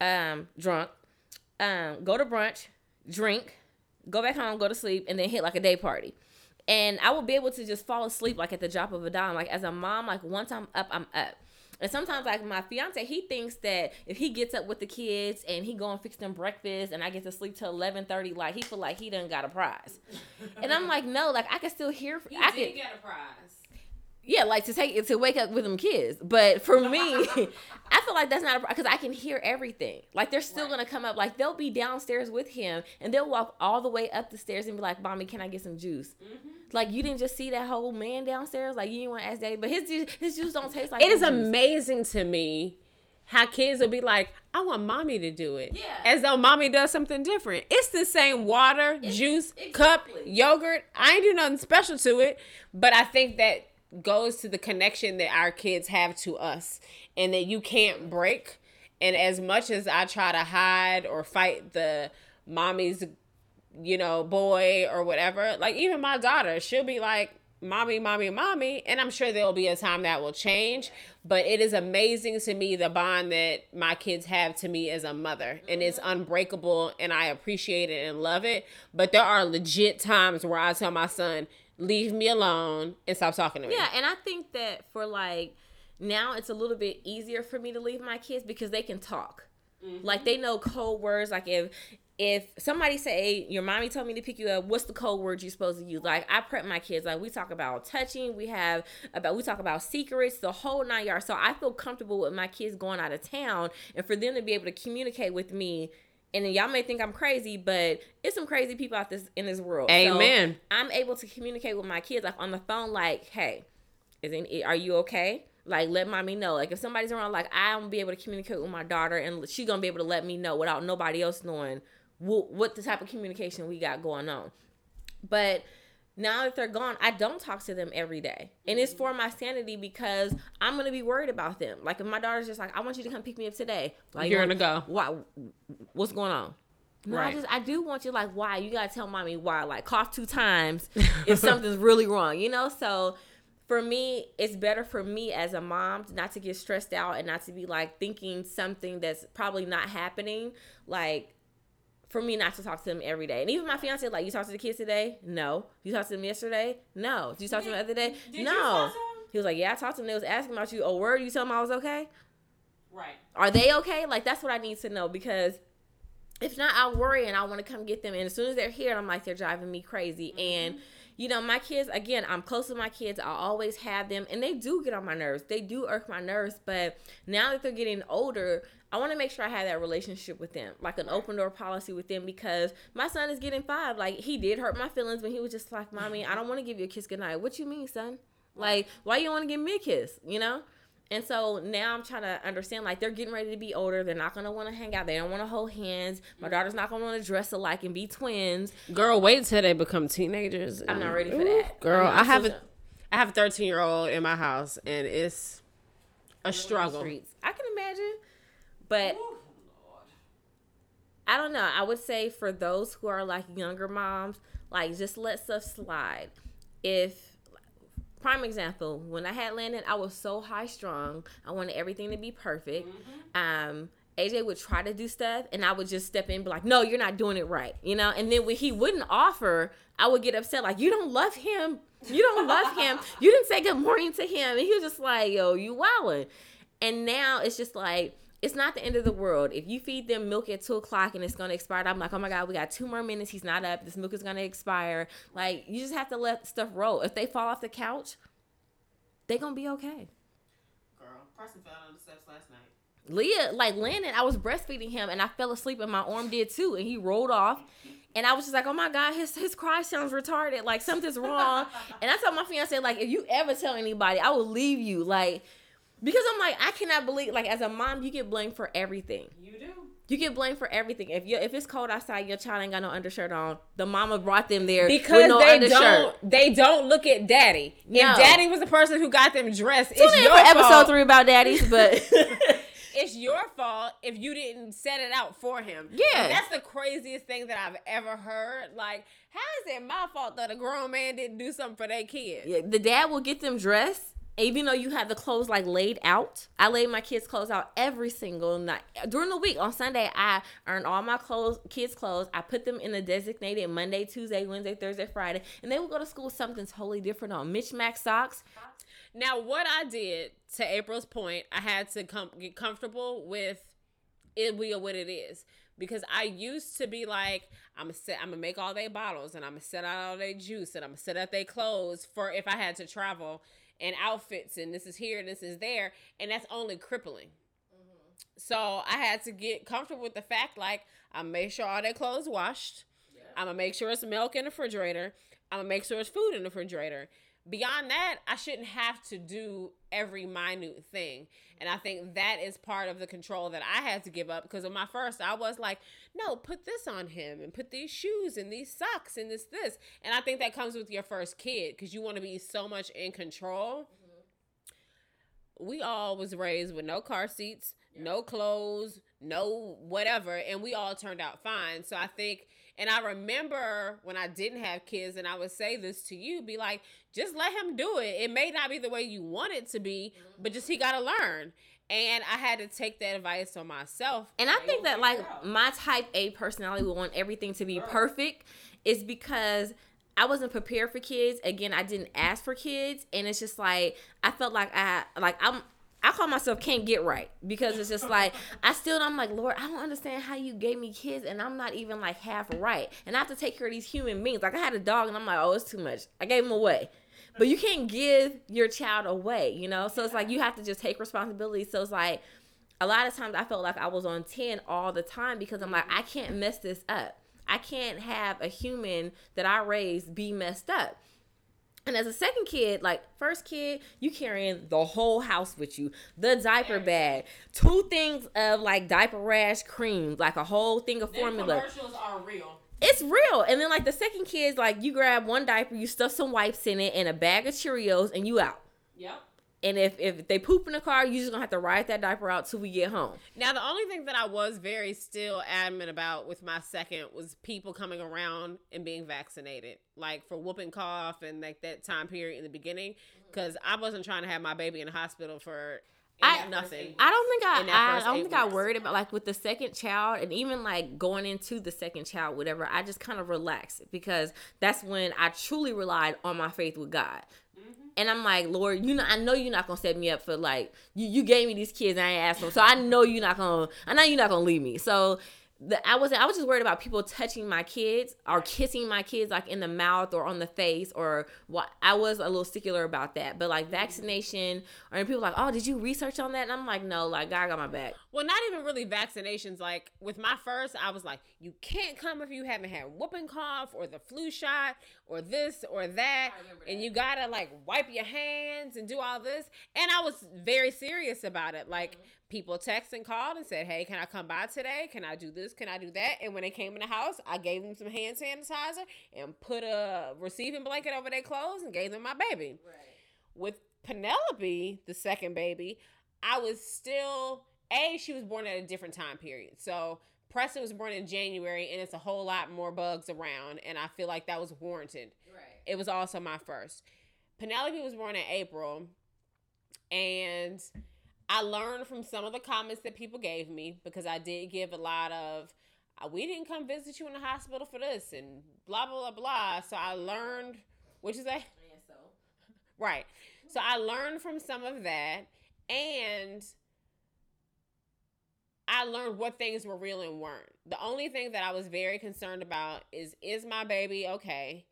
um, drunk, um, go to brunch, drink, go back home, go to sleep, and then hit like a day party. And I would be able to just fall asleep like at the drop of a dime. Like as a mom, like once I'm up, I'm up. And sometimes, like my fiance, he thinks that if he gets up with the kids and he go and fix them breakfast, and I get to sleep till eleven thirty, like he feel like he done got a prize. and I'm like, no, like I can still hear. He I did get a prize. Yeah, like to take to wake up with them kids. But for me, (laughs) I feel like that's not a problem because I can hear everything. Like they're still right. gonna come up. Like they'll be downstairs with him, and they'll walk all the way up the stairs and be like, "Mommy, can I get some juice?" Mm-hmm. Like you didn't just see that whole man downstairs. Like you didn't want to ask daddy, but his juice, his juice don't taste like. It is juice. amazing to me how kids will be like, I want mommy to do it. Yeah. As though mommy does something different. It's the same water, it's, juice, exactly. cup, yogurt. I ain't do nothing special to it. But I think that goes to the connection that our kids have to us and that you can't break. And as much as I try to hide or fight the mommy's, you know, boy or whatever, like even my daughter, she'll be like, mommy, mommy, mommy. And I'm sure there'll be a time that will change. But it is amazing to me the bond that my kids have to me as a mother. And it's mm-hmm. unbreakable and I appreciate it and love it. But there are legit times where I tell my son, leave me alone and stop talking to me. Yeah, and I think that for like now it's a little bit easier for me to leave my kids because they can talk. Mm-hmm. Like they know code words. Like if if somebody say your mommy told me to pick you up, what's the code word you're supposed to use? Like I prep my kids. Like we talk about touching, we have about we talk about secrets, the whole nine yards. So I feel comfortable with my kids going out of town, and for them to be able to communicate with me and then y'all may think I'm crazy, but it's some crazy people out this in this world. Amen. So I'm able to communicate with my kids like on the phone, like, hey, is any, are you okay? Like, let mommy know. Like, if somebody's around, like, I'm gonna be able to communicate with my daughter, and she's gonna be able to let me know without nobody else knowing what, what the type of communication we got going on. But now that they're gone, I don't talk to them every day. And it's for my sanity because I'm gonna be worried about them. Like if my daughter's just like, I want you to come pick me up today. Like you're gonna go. Why what's going on? No, right. I just I do want you like why? You gotta tell mommy why. Like cough two times if (laughs) something's really wrong, you know? So for me, it's better for me as a mom not to get stressed out and not to be like thinking something that's probably not happening. Like for me not to talk to them every day. And even my fiance, like, you talked to the kids today? No. You talked to them yesterday? No. Did you talk to them the other day? Did no. He was like, Yeah, I talked to them. They was asking about you. Oh, word, you tell them I was okay? Right. Are they okay? Like, that's what I need to know because if not, I'll worry and I want to come get them. And as soon as they're here, I'm like, they're driving me crazy. Mm-hmm. And you know, my kids, again, I'm close to my kids. I always have them, and they do get on my nerves. They do irk my nerves. But now that they're getting older, I want to make sure I have that relationship with them, like an open door policy with them, because my son is getting five. Like he did hurt my feelings when he was just like, "Mommy, I don't want to give you a kiss goodnight." What you mean, son? Like, why you want to give me a kiss? You know? And so now I'm trying to understand, like they're getting ready to be older. They're not gonna want to hang out. They don't want to hold hands. My mm-hmm. daughter's not gonna want to dress alike and be twins. Girl, wait till they become teenagers. I'm not ready for that. Girl, I have a, I have a 13 year old in my house, and it's a struggle. I can imagine. But I don't know. I would say for those who are like younger moms, like just let stuff slide. If prime example, when I had Landon, I was so high strung. I wanted everything to be perfect. Mm-hmm. Um, AJ would try to do stuff, and I would just step in and be like, "No, you're not doing it right," you know. And then when he wouldn't offer, I would get upset, like, "You don't love him. You don't love him. You didn't say good morning to him." And he was just like, "Yo, you wildin'." And now it's just like it's not the end of the world. If you feed them milk at two o'clock and it's gonna expire, I'm like, oh my god, we got two more minutes. He's not up. This milk is gonna expire. Like you just have to let stuff roll. If they fall off the couch, they gonna be okay. Girl, Carson fell on the steps last night. Leah, like Landon, I was breastfeeding him and I fell asleep and my arm did too, and he rolled off. And I was just like, oh my God, his his cry sounds retarded. Like something's wrong. (laughs) and I told my fiance, like, if you ever tell anybody, I will leave you. Like, because I'm like, I cannot believe like as a mom, you get blamed for everything. You do. You get blamed for everything. If you if it's cold outside, your child ain't got no undershirt on. The mama brought them there because no they undershirt. don't. They don't look at daddy. No. If daddy was the person who got them dressed, Tune it's in your for episode three about daddies, but (laughs) (laughs) It's your fault if you didn't set it out for him. Yeah. And that's the craziest thing that I've ever heard. Like, how is it my fault that a grown man didn't do something for their kid? Yeah, the dad will get them dressed. Even though you have the clothes like laid out, I laid my kids' clothes out every single night during the week. On Sunday, I earned all my clothes, kids' clothes. I put them in a designated Monday, Tuesday, Wednesday, Thursday, Friday, and they would go to school with something totally different on mismatched socks. Now, what I did to April's point, I had to com- get comfortable with it being what it is because I used to be like, I'm gonna set, I'm gonna make all their bottles and I'm gonna set out all their juice and I'm gonna set out their clothes for if I had to travel and outfits and this is here and this is there and that's only crippling. Mm-hmm. So I had to get comfortable with the fact like I make sure all their clothes washed. I'm gonna make sure it's milk in the refrigerator. I'm gonna make sure it's food in the refrigerator. Beyond that, I shouldn't have to do every minute thing. And I think that is part of the control that I had to give up because of my first, I was like, no, put this on him and put these shoes and these socks and this, this. And I think that comes with your first kid because you want to be so much in control. Mm-hmm. We all was raised with no car seats, no clothes, no whatever, and we all turned out fine. So I think and I remember when I didn't have kids, and I would say this to you, be like, just let him do it. It may not be the way you want it to be, mm-hmm. but just he got to learn. And I had to take that advice on myself. And I think that like my type A personality would want everything to be perfect is because I wasn't prepared for kids. Again, I didn't ask for kids, and it's just like I felt like I like I'm I call myself can't get right because it's just like I still I'm like Lord I don't understand how you gave me kids and I'm not even like half right. And I have to take care of these human beings. Like I had a dog and I'm like oh it's too much. I gave him away. But you can't give your child away you know? So it's like you have to just take responsibility. So it's like a lot of times I felt like I was on 10 all the time because I'm like I can't mess this up. I can't have a human that I raised be messed up and as a second kid, like first kid, you carrying the whole house with you, the diaper bag, two things of like diaper rash cream, like a whole thing of formula. Commercials are real. It's real. And then like the second kid's like you grab one diaper, you stuff some wipes in it, and a bag of Cheerios, and you out. Yep. And if if they poop in the car, you just gonna have to ride that diaper out till we get home. Now, the only thing that I was very still adamant about with my second was people coming around and being vaccinated, like for whooping cough and like that time period in the beginning, mm-hmm. because I wasn't trying to have my baby in the hospital for I- nothing. I don't think In I, I, don't think I worried about like with the second child and even like going into the second child, whatever. I just kind of relaxed because that's when I truly relied on my faith with God. Mm-hmm. And I'm like, Lord, you know, I know you're not gonna set me up for like you. You gave me these kids, and I ain't asked them, so I know you're not gonna. I know you're not gonna leave me. So the, I wasn't. I was just worried about people touching my kids or kissing my kids like in the mouth or on the face or what. I was a little stickler about that. But like mm-hmm. vaccination or people like, oh, did you research on that? And I'm like, no, like God got my back. Well, not even really vaccinations. Like with my first, I was like, you can't come if you haven't had whooping cough or the flu shot or this or that. And you gotta like wipe your hands and do all this. And I was very serious about it. Like mm-hmm. People text and called and said, hey, can I come by today? Can I do this? Can I do that? And when they came in the house, I gave them some hand sanitizer and put a receiving blanket over their clothes and gave them my baby with Penelope, the second baby, I was still a she was born at a different time period. So Preston was born in January, and it's a whole lot more bugs around, and I feel like that was warranted. Right. It was also my first. Penelope was born in April, and I learned from some of the comments that people gave me because I did give a lot of. "Uh, We didn't come visit you in the hospital for this, and blah blah blah blah. So I learned, what you say? (laughs) Right. So I learned from some of that and I learned what things were real and weren't. The only thing that I was very concerned about is is my baby okay?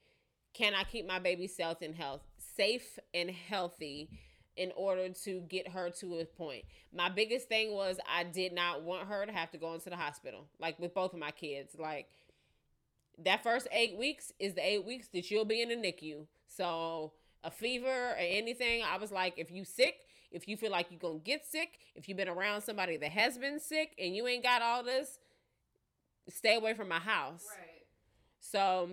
Can I keep my baby safe and health safe and healthy in order to get her to a point? My biggest thing was I did not want her to have to go into the hospital. Like with both of my kids. Like that first eight weeks is the eight weeks that you'll be in the NICU. So a fever or anything, I was like, if you sick, if you feel like you're gonna get sick, if you've been around somebody that has been sick and you ain't got all this, stay away from my house. Right. So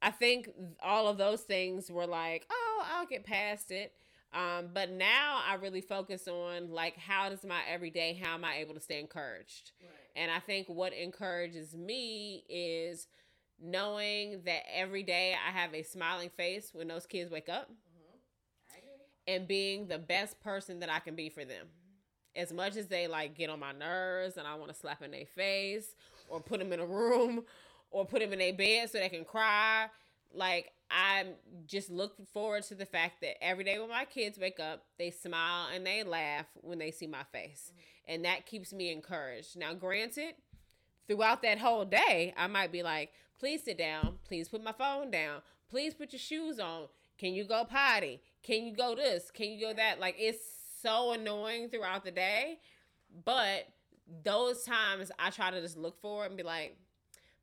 I think all of those things were like, oh, I'll get past it. Um, but now I really focus on like how does my everyday, how am I able to stay encouraged? Right. And I think what encourages me is knowing that every day I have a smiling face when those kids wake up mm-hmm. and being the best person that I can be for them. As much as they like get on my nerves and I want to slap in their face or put them in a room or put them in a bed so they can cry, like I'm just looking forward to the fact that every day when my kids wake up, they smile and they laugh when they see my face. Mm-hmm. And that keeps me encouraged. Now, granted, throughout that whole day, I might be like, please sit down. Please put my phone down. Please put your shoes on. Can you go potty? Can you go this? Can you go that? Like, it's so annoying throughout the day. But those times I try to just look for it and be like,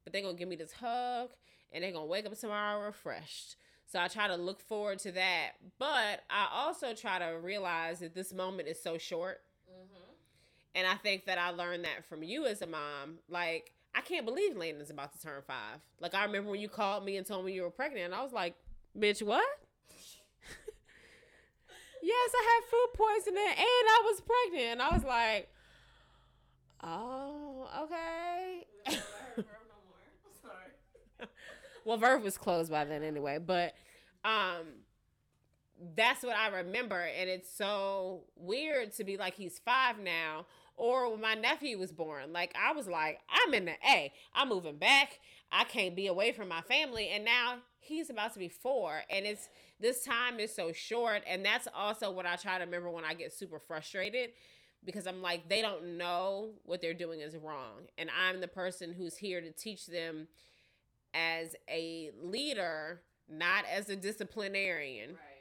but they're going to give me this hug and they're to wake up tomorrow refreshed. So I try to look forward to that. But I also try to realize that this moment is so short. Mm-hmm. And I think that I learned that from you as a mom. Like, I can't believe Landon's about to turn five. Like, I remember when you called me and told me you were pregnant, and I was like, bitch, what? (laughs) yes, I had food poisoning and I was pregnant. And I was like, oh, okay. (laughs) well, Verve was closed by then anyway, but um that's what I remember. And it's so weird to be like, he's five now or when my nephew was born. Like I was like, I'm in the A. I'm moving back. I can't be away from my family. And now he's about to be four. And it's this time is so short. And that's also what I try to remember when I get super frustrated. Because I'm like, they don't know what they're doing is wrong. And I'm the person who's here to teach them as a leader, not as a disciplinarian. Right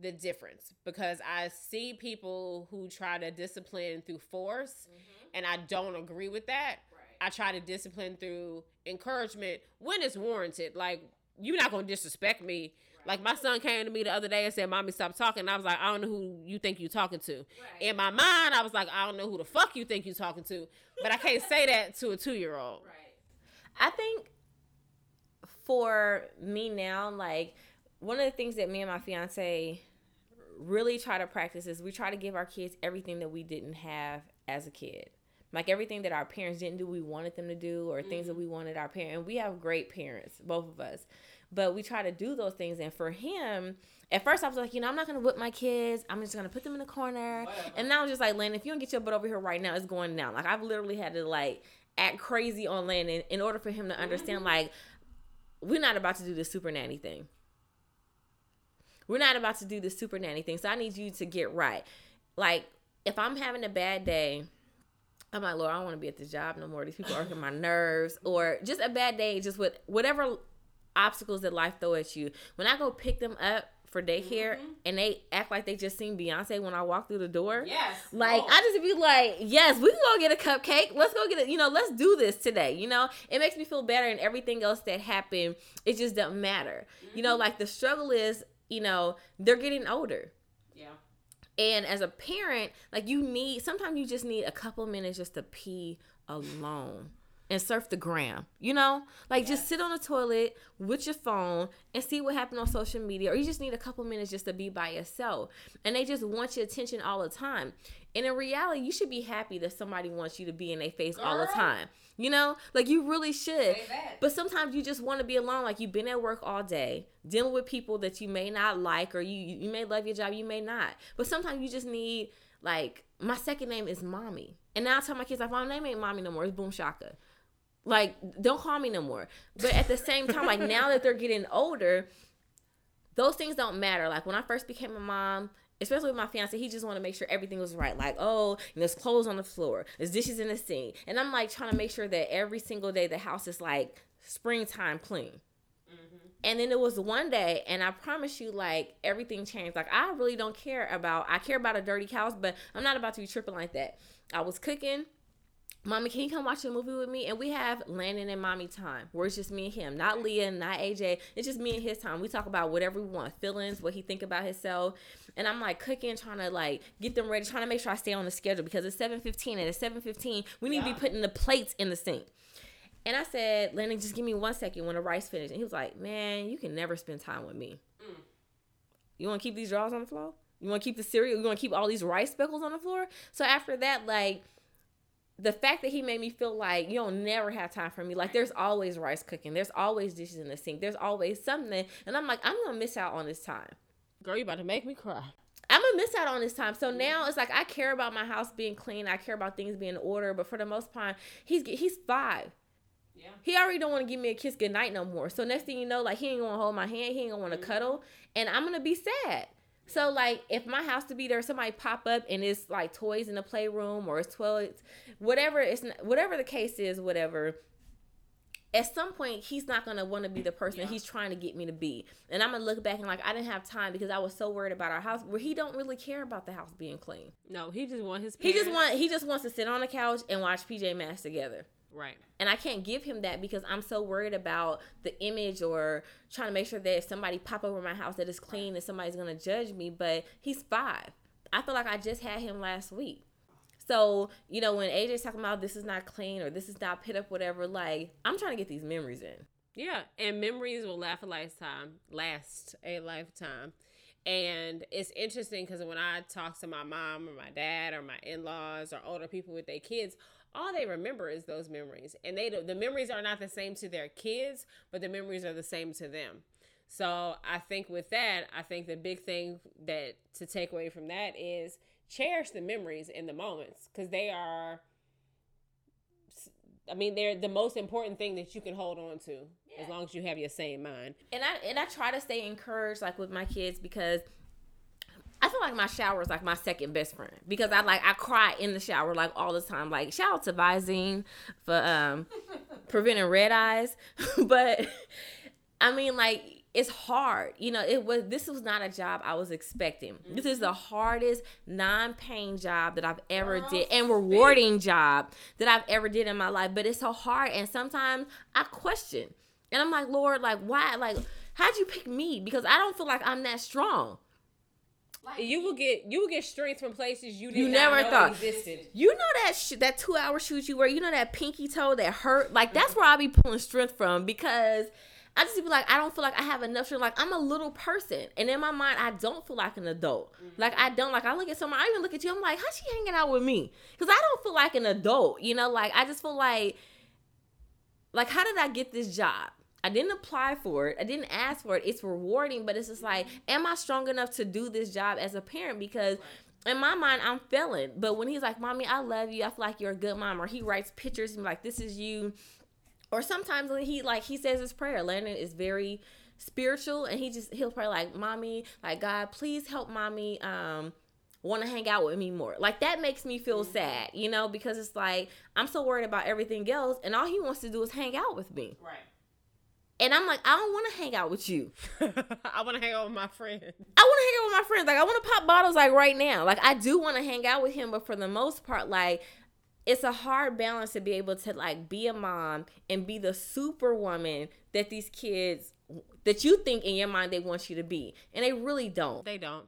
the difference because I see people who try to discipline through force, mm-hmm. and I don't agree with that. Right. I try to discipline through encouragement when it's warranted. Like, you're not gonna disrespect me. Right. Like my son came to me the other day and said, "Mommy, stop talking." And I was like, "I don't know who you think you're talking to." Right. In my mind, I was like, "I don't know who the fuck you think you're talking to," but I can't say that to a two year old. Right. I think for me now, like one of the things that me and my fiance really try to practice is we try to give our kids everything that we didn't have as a kid. Like everything that our parents didn't do, we wanted them to do, or mm-hmm. things that we wanted our parents. And we have great parents, both of us. But we try to do those things. And for him, at first I was like, you know, I'm not gonna whip my kids. I'm just gonna put them in the corner. Whatever. And now I'm just like, Landon, if you don't get your butt over here right now, it's going down. Like I've literally had to like act crazy on Landon in order for him to understand, mm-hmm. like, we're not about to do the super nanny thing. We're not about to do the super nanny thing. So I need you to get right. Like, if I'm having a bad day, I'm like, Lord, I don't want to be at this job no more. These people are hurting my nerves, or just a bad day, just with whatever obstacles that life throw at you. When I go pick them up for daycare mm-hmm. and they act like they just seen Beyonce when I walk through the door. Yes. Like oh. I just be like, yes, we can go get a cupcake. Let's go get it. You know, let's do this today. You know, it makes me feel better and everything else that happened, it just doesn't matter. Mm-hmm. You know, mm-hmm. like the struggle is you know, they're getting older. Yeah. And as a parent, like you need sometimes you just need a couple minutes just to pee alone and surf the gram. You know, like yes. just sit on the toilet with your phone and see what happened on social media, or you just need a couple minutes just to be by yourself. And they just want your attention all the time. And in reality, you should be happy that somebody wants you to be in their face Girl. all the time. You know, like you really should. But sometimes you just want to be alone. Like you've been at work all day, dealing with people that you may not like, or you you may love your job, you may not. But sometimes you just need like my second name is mommy. And now I tell my kids like my name ain't mommy no more, it's boom shaka. Like, don't call me no more. But at the same time, like now that they're getting older, those things don't matter. Like when I first became a mom, especially with my fiance, he just wanted to make sure everything was right. Like, oh, there's clothes on the floor, there's dishes in the sink, and I'm like trying to make sure that every single day the house is like springtime clean. Mm-hmm. And then it was one day, and I promise you, like everything changed. Like I really don't care about. I care about a dirty house, but I'm not about to be tripping like that. I was cooking Mommy, can you come watch a movie with me? And we have Landon and mommy time where it's just me and him, not Leah, not AJ. It's just me and his time. We talk about whatever we want, feelings, what he think about himself. And I'm like cooking, trying to like get them ready, trying to make sure I stay on the schedule because it's 7.15 and at 7.15, we need yeah. to be putting the plates in the sink. And I said, Landon, just give me one second when the rice finished. And he was like, man, you can never spend time with me. Mm. You want to keep these drawers on the floor? You want to keep the cereal? You want to keep all these rice speckles on the floor? So after that, like, the fact that he made me feel like you don't never have time for me. Like there's always rice cooking. There's always dishes in the sink. There's always something. And i'm like i'm gonna miss out on this time. Girl you about to make me cry. I'm gonna miss out on this time. So now it's like i care about my house being clean. I care about things being in order. But for the most part he's he's five. Yeah. He already don't want to give me a kiss goodnight no more. So next thing you know, like he ain't gonna hold my hand, he ain't gonna want to mm-hmm. cuddle, and I'm gonna be sad. So like if my house to be there, somebody pop up and it's like toys in the playroom or it's toilets, whatever it's whatever the case is, whatever. At some point, he's not gonna want to be the person yeah. he's trying to get me to be, and I'm gonna look back and like I didn't have time because I was so worried about our house. Where he don't really care about the house being clean. No, he just want his. Parents. He just want he just wants to sit on the couch and watch PJ Masks together. Right. And I can't give him that because I'm so worried about the image or trying to make sure that if somebody pop over my house that is clean that somebody's gonna judge me. But he's five. I feel like I just had him last week. So, you know, when AJ's talking about this is not clean or this is not pit up, whatever, like I'm trying to get these memories in. Yeah, and memories will last a lifetime, last a lifetime. And it's interesting because when I talk to my mom or my dad or my in laws or older people with their kids, all they remember is those memories and they the memories are not the same to their kids but the memories are the same to them so i think with that i think the big thing that to take away from that is cherish the memories in the moments because they are I mean, they're the most important thing that you can hold on to yeah. as long as you have your same mind. And I and I try to stay encouraged, like with my kids, because I feel like my shower is like my second best friend because I like I cry in the shower like all the time. Like shout out to Visine for um (laughs) preventing red eyes, (laughs) but I mean like it's hard. You know, it was this was not a job I was expecting. Mm-hmm. This is the hardest non-paying job that I've ever did and rewarding job that I've ever did in my life. But it's so hard and sometimes I question. And I'm like, Lord, like why like how'd you pick me? Because I don't feel like I'm that strong. Like, you will get you will get strength from places you you never thought existed. You know that sh- that two hour shoot you wear. You know that pinky toe that hurt. Like that's where I be pulling strength from because I just be like I don't feel like I have enough strength. Like I'm a little person, and in my mind I don't feel like an adult. Mm-hmm. Like I don't like I look at someone. I even look at you. I'm like, how's she hanging out with me? Because I don't feel like an adult. You know, like I just feel like like how did I get this job? I didn't apply for it. I didn't ask for it. It's rewarding, but it's just like, am I strong enough to do this job as a parent? Because in my mind, I'm failing. But when he's like, Mommy, I love you. I feel like you're a good mom. Or he writes pictures and like, this is you. Or sometimes when he like he says his prayer. Landon is very spiritual and he just he'll pray like, Mommy, like God, please help mommy um want to hang out with me more. Like that makes me feel sad, you know, because it's like I'm so worried about everything else and all he wants to do is hang out with me. Right. And I'm like, I don't want to hang out with you. (laughs) (laughs) I want to hang out with my friends. I want to hang out with my friends. Like, I want to pop bottles like right now. Like, I do want to hang out with him, but for the most part, like, it's a hard balance to be able to like be a mom and be the superwoman that these kids that you think in your mind they want you to be, and they really don't. They don't.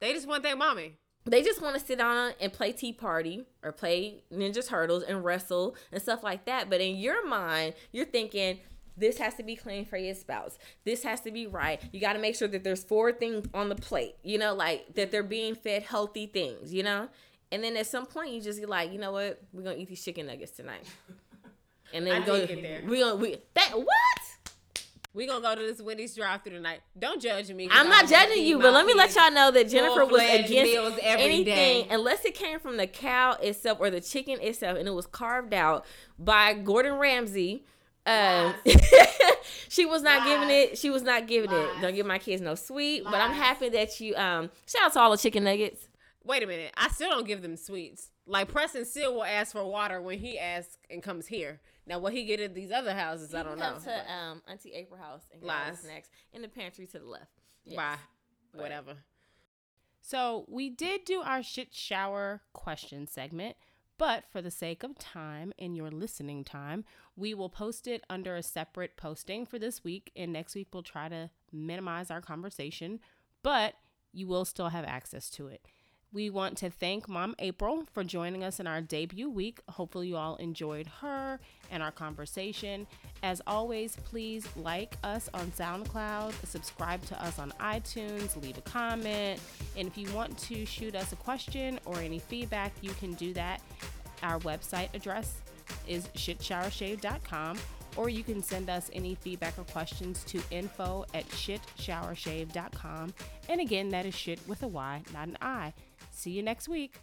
They just want their mommy. They just want to sit down and play Tea Party or play Ninja Turtles and wrestle and stuff like that. But in your mind, you're thinking this has to be clean for your spouse. This has to be right. You got to make sure that there's four things on the plate, you know, like that they're being fed healthy things, you know? And then at some point you just get like, you know what? We're going to eat these chicken nuggets tonight. And then we're going to we gonna we that what? We're gonna go to this Wendy's drive-through tonight. Don't judge me. I'm not judging you, but let me let y'all know that Jennifer was against anything day. unless it came from the cow itself or the chicken itself, and it was carved out by Gordon Ramsay um, (laughs) she was not Lies. giving it. She was not giving Lies. it. Don't give my kids no sweet. Lies. But I'm happy that you um shout out to all the chicken nuggets. Wait a minute. I still don't give them sweets. Like Preston still will ask for water when he asks and comes here. Now what he get at these other houses, he I don't know. to um Auntie April house and get snacks in the pantry to the left. Yes. Bye. Whatever. So we did do our shit shower question segment, But for the sake of time and your listening time, we will post it under a separate posting for this week. And next week, we'll try to minimize our conversation, but you will still have access to it. We want to thank Mom April for joining us in our debut week. Hopefully, you all enjoyed her and our conversation. As always, please like us on SoundCloud, subscribe to us on iTunes, leave a comment. And if you want to shoot us a question or any feedback, you can do that. Our website address is shitshowershave.com or you can send us any feedback or questions to info at shitshowershave.com. And again, that is shit with a Y, not an I. See you next week.